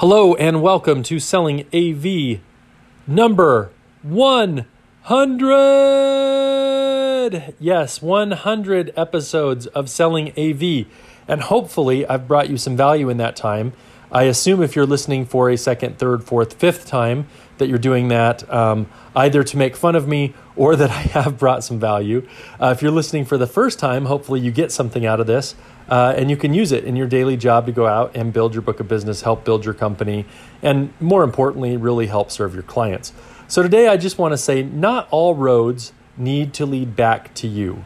Hello and welcome to Selling AV number 100. Yes, 100 episodes of Selling AV. And hopefully, I've brought you some value in that time. I assume if you're listening for a second, third, fourth, fifth time, that you're doing that um, either to make fun of me or that I have brought some value. Uh, if you're listening for the first time, hopefully you get something out of this uh, and you can use it in your daily job to go out and build your book of business, help build your company, and more importantly, really help serve your clients. So today I just want to say not all roads need to lead back to you.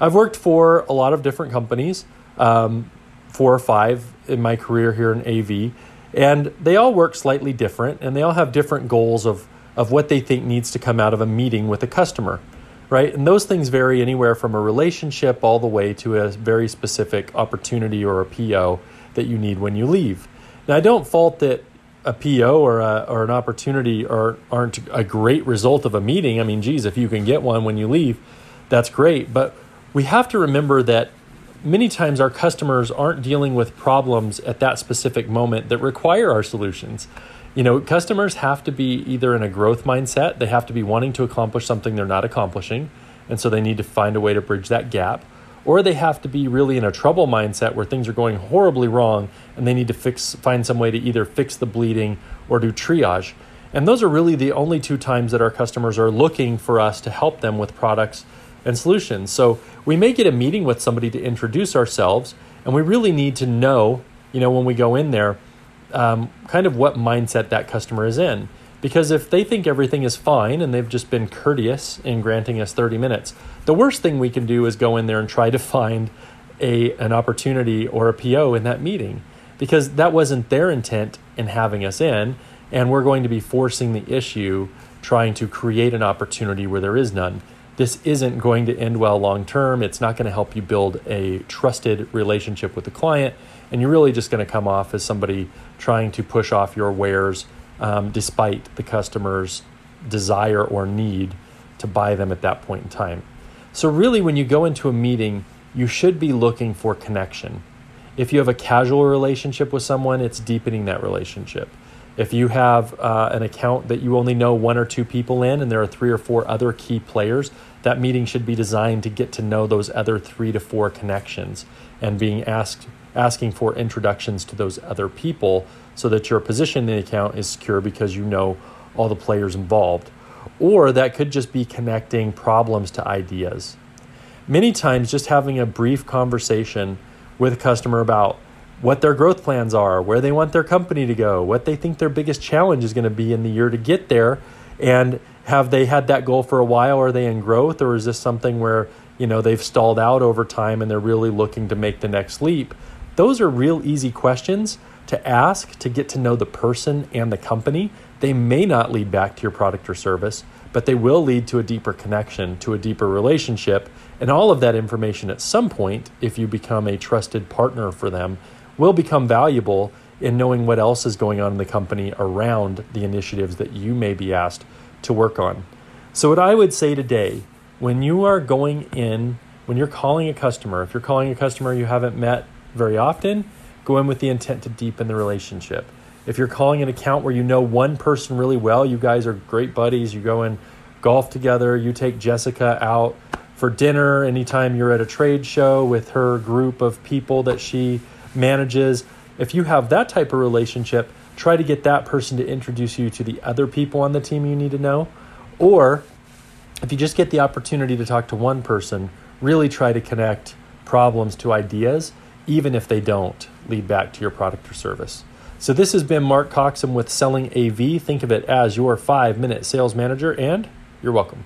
I've worked for a lot of different companies, um, four or five in my career here in AV, and they all work slightly different and they all have different goals of, of what they think needs to come out of a meeting with a customer, right? And those things vary anywhere from a relationship all the way to a very specific opportunity or a PO that you need when you leave. Now, I don't fault that a PO or, a, or an opportunity are, aren't a great result of a meeting. I mean, geez, if you can get one when you leave, that's great. But we have to remember that many times our customers aren't dealing with problems at that specific moment that require our solutions. You know, customers have to be either in a growth mindset, they have to be wanting to accomplish something they're not accomplishing, and so they need to find a way to bridge that gap, or they have to be really in a trouble mindset where things are going horribly wrong and they need to fix find some way to either fix the bleeding or do triage. And those are really the only two times that our customers are looking for us to help them with products and solutions. So we may get a meeting with somebody to introduce ourselves, and we really need to know, you know, when we go in there, um, kind of what mindset that customer is in. Because if they think everything is fine and they've just been courteous in granting us 30 minutes, the worst thing we can do is go in there and try to find a, an opportunity or a PO in that meeting because that wasn't their intent in having us in. And we're going to be forcing the issue, trying to create an opportunity where there is none this isn't going to end well long term. It's not going to help you build a trusted relationship with the client. And you're really just going to come off as somebody trying to push off your wares um, despite the customer's desire or need to buy them at that point in time. So, really, when you go into a meeting, you should be looking for connection. If you have a casual relationship with someone, it's deepening that relationship. If you have uh, an account that you only know one or two people in and there are three or four other key players, that meeting should be designed to get to know those other three to four connections and being asked asking for introductions to those other people so that your position in the account is secure because you know all the players involved. Or that could just be connecting problems to ideas. Many times, just having a brief conversation with a customer about what their growth plans are, where they want their company to go, what they think their biggest challenge is going to be in the year to get there, and have they had that goal for a while? Are they in growth, or is this something where you know they've stalled out over time and they're really looking to make the next leap? Those are real easy questions to ask to get to know the person and the company. They may not lead back to your product or service, but they will lead to a deeper connection, to a deeper relationship, and all of that information at some point, if you become a trusted partner for them, will become valuable in knowing what else is going on in the company around the initiatives that you may be asked to work on. So, what I would say today, when you are going in, when you're calling a customer, if you're calling a customer you haven't met very often, go in with the intent to deepen the relationship. If you're calling an account where you know one person really well, you guys are great buddies, you go and golf together, you take Jessica out for dinner anytime you're at a trade show with her group of people that she manages. If you have that type of relationship, try to get that person to introduce you to the other people on the team you need to know. Or if you just get the opportunity to talk to one person, really try to connect problems to ideas, even if they don't lead back to your product or service. So, this has been Mark Coxon with Selling AV. Think of it as your five minute sales manager, and you're welcome.